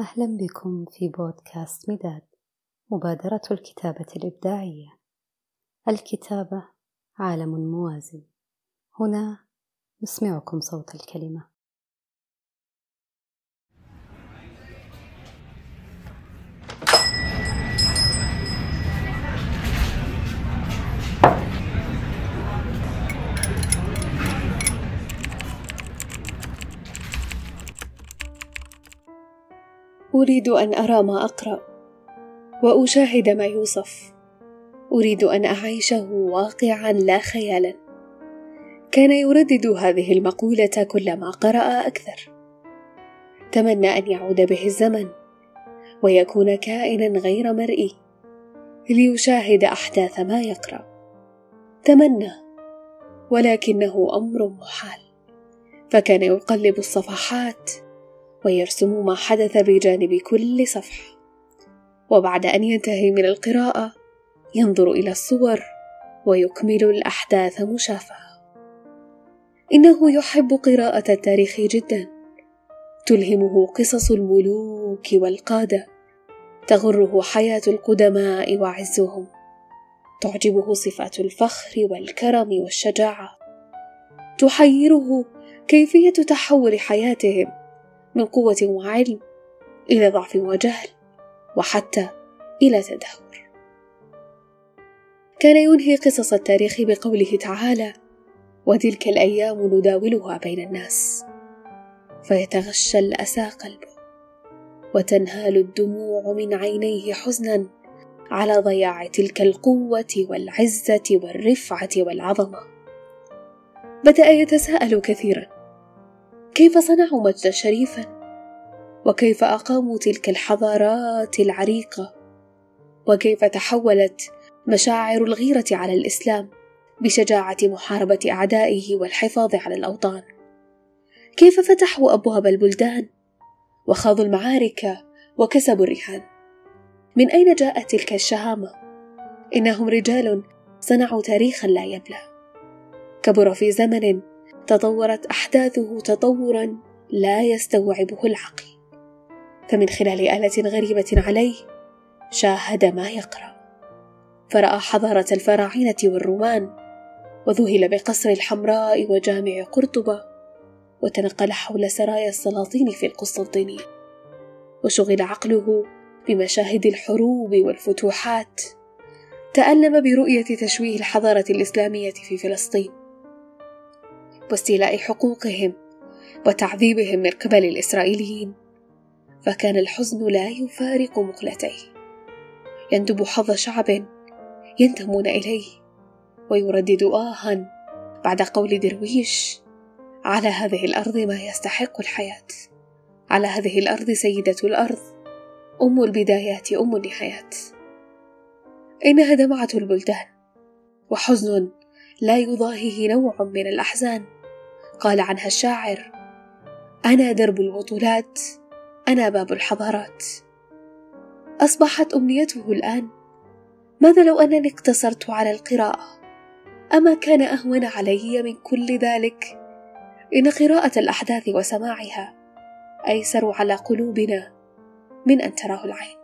أهلا بكم في بودكاست مداد مبادرة الكتابة الإبداعية. الكتابة عالم موازي هنا نسمعكم صوت الكلمة. أريد أن أرى ما أقرأ وأشاهد ما يوصف. أريد أن أعيشه واقعا لا خيالا. كان يردد هذه المقولة كلما قرأ أكثر. تمنى أن يعود به الزمن ويكون كائنا غير مرئي ليشاهد أحداث ما يقرأ. تمنى ولكنه أمر محال. فكان يقلب الصفحات ويرسم ما حدث بجانب كل صفحة وبعد أن ينتهي من القراءة ينظر إلى الصور ويكمل الأحداث مشافهة إنه يحب قراءة التاريخ جدا. تلهمه قصص الملوك والقادة. تغره حياة القدماء وعزهم. تعجبه صفات الفخر والكرم والشجاعة. تحيره كيفية تحول حياتهم. من قوة وعلم إلى ضعف وجهل وحتى إلى تدهور. كان ينهي قصص التاريخ بقوله تعالى وتلك الأيام نداولها بين الناس فيتغشى الأسى قلبه وتنهال الدموع من عينيه حزنا على ضياع تلك القوة والعزة والرفعة والعظمة. بدأ يتساءل كثيرا كيف صنعوا مجدا شريفا؟ وكيف أقاموا تلك الحضارات العريقة؟ وكيف تحولت مشاعر الغيرة على الإسلام بشجاعة محاربة أعدائه والحفاظ على الأوطان؟ كيف فتحوا أبواب البلدان وخاضوا المعارك وكسبوا الرهان؟ من أين جاءت تلك الشهامة؟ إنهم رجال صنعوا تاريخا لا يبلى. كبر في زمن تطورت أحداثه تطورا لا يستوعبه العقل. فمن خلال آلة غريبة عليه شاهد ما يقرأ. فرأى حضارة الفراعنة والرومان وذهل بقصر الحمراء وجامع قرطبة وتنقل حول سرايا السلاطين في القسطنطينية. وشغل عقله بمشاهد الحروب والفتوحات. تألم برؤية تشويه الحضارة الإسلامية في فلسطين. واستيلاء حقوقهم وتعذيبهم من قبل الإسرائيليين فكان الحزن لا يفارق مقلتيه. يندب حظ شعب ينتمون إليه ويردد آها بعد قول درويش على هذه الأرض ما يستحق الحياة. على هذه الأرض سيدة الأرض أم البدايات أم النهايات. إنها دمعة البلدان وحزن لا يضاهيه نوع من الأحزان. قال عنها الشاعر أنا درب البطولات أنا باب الحضارات. أصبحت أمنيته الآن ماذا لو أنني اقتصرت على القراءة؟ أما كان أهون علي من كل ذلك؟ إن قراءة الأحداث وسماعها أيسر على قلوبنا من أن تراه العين.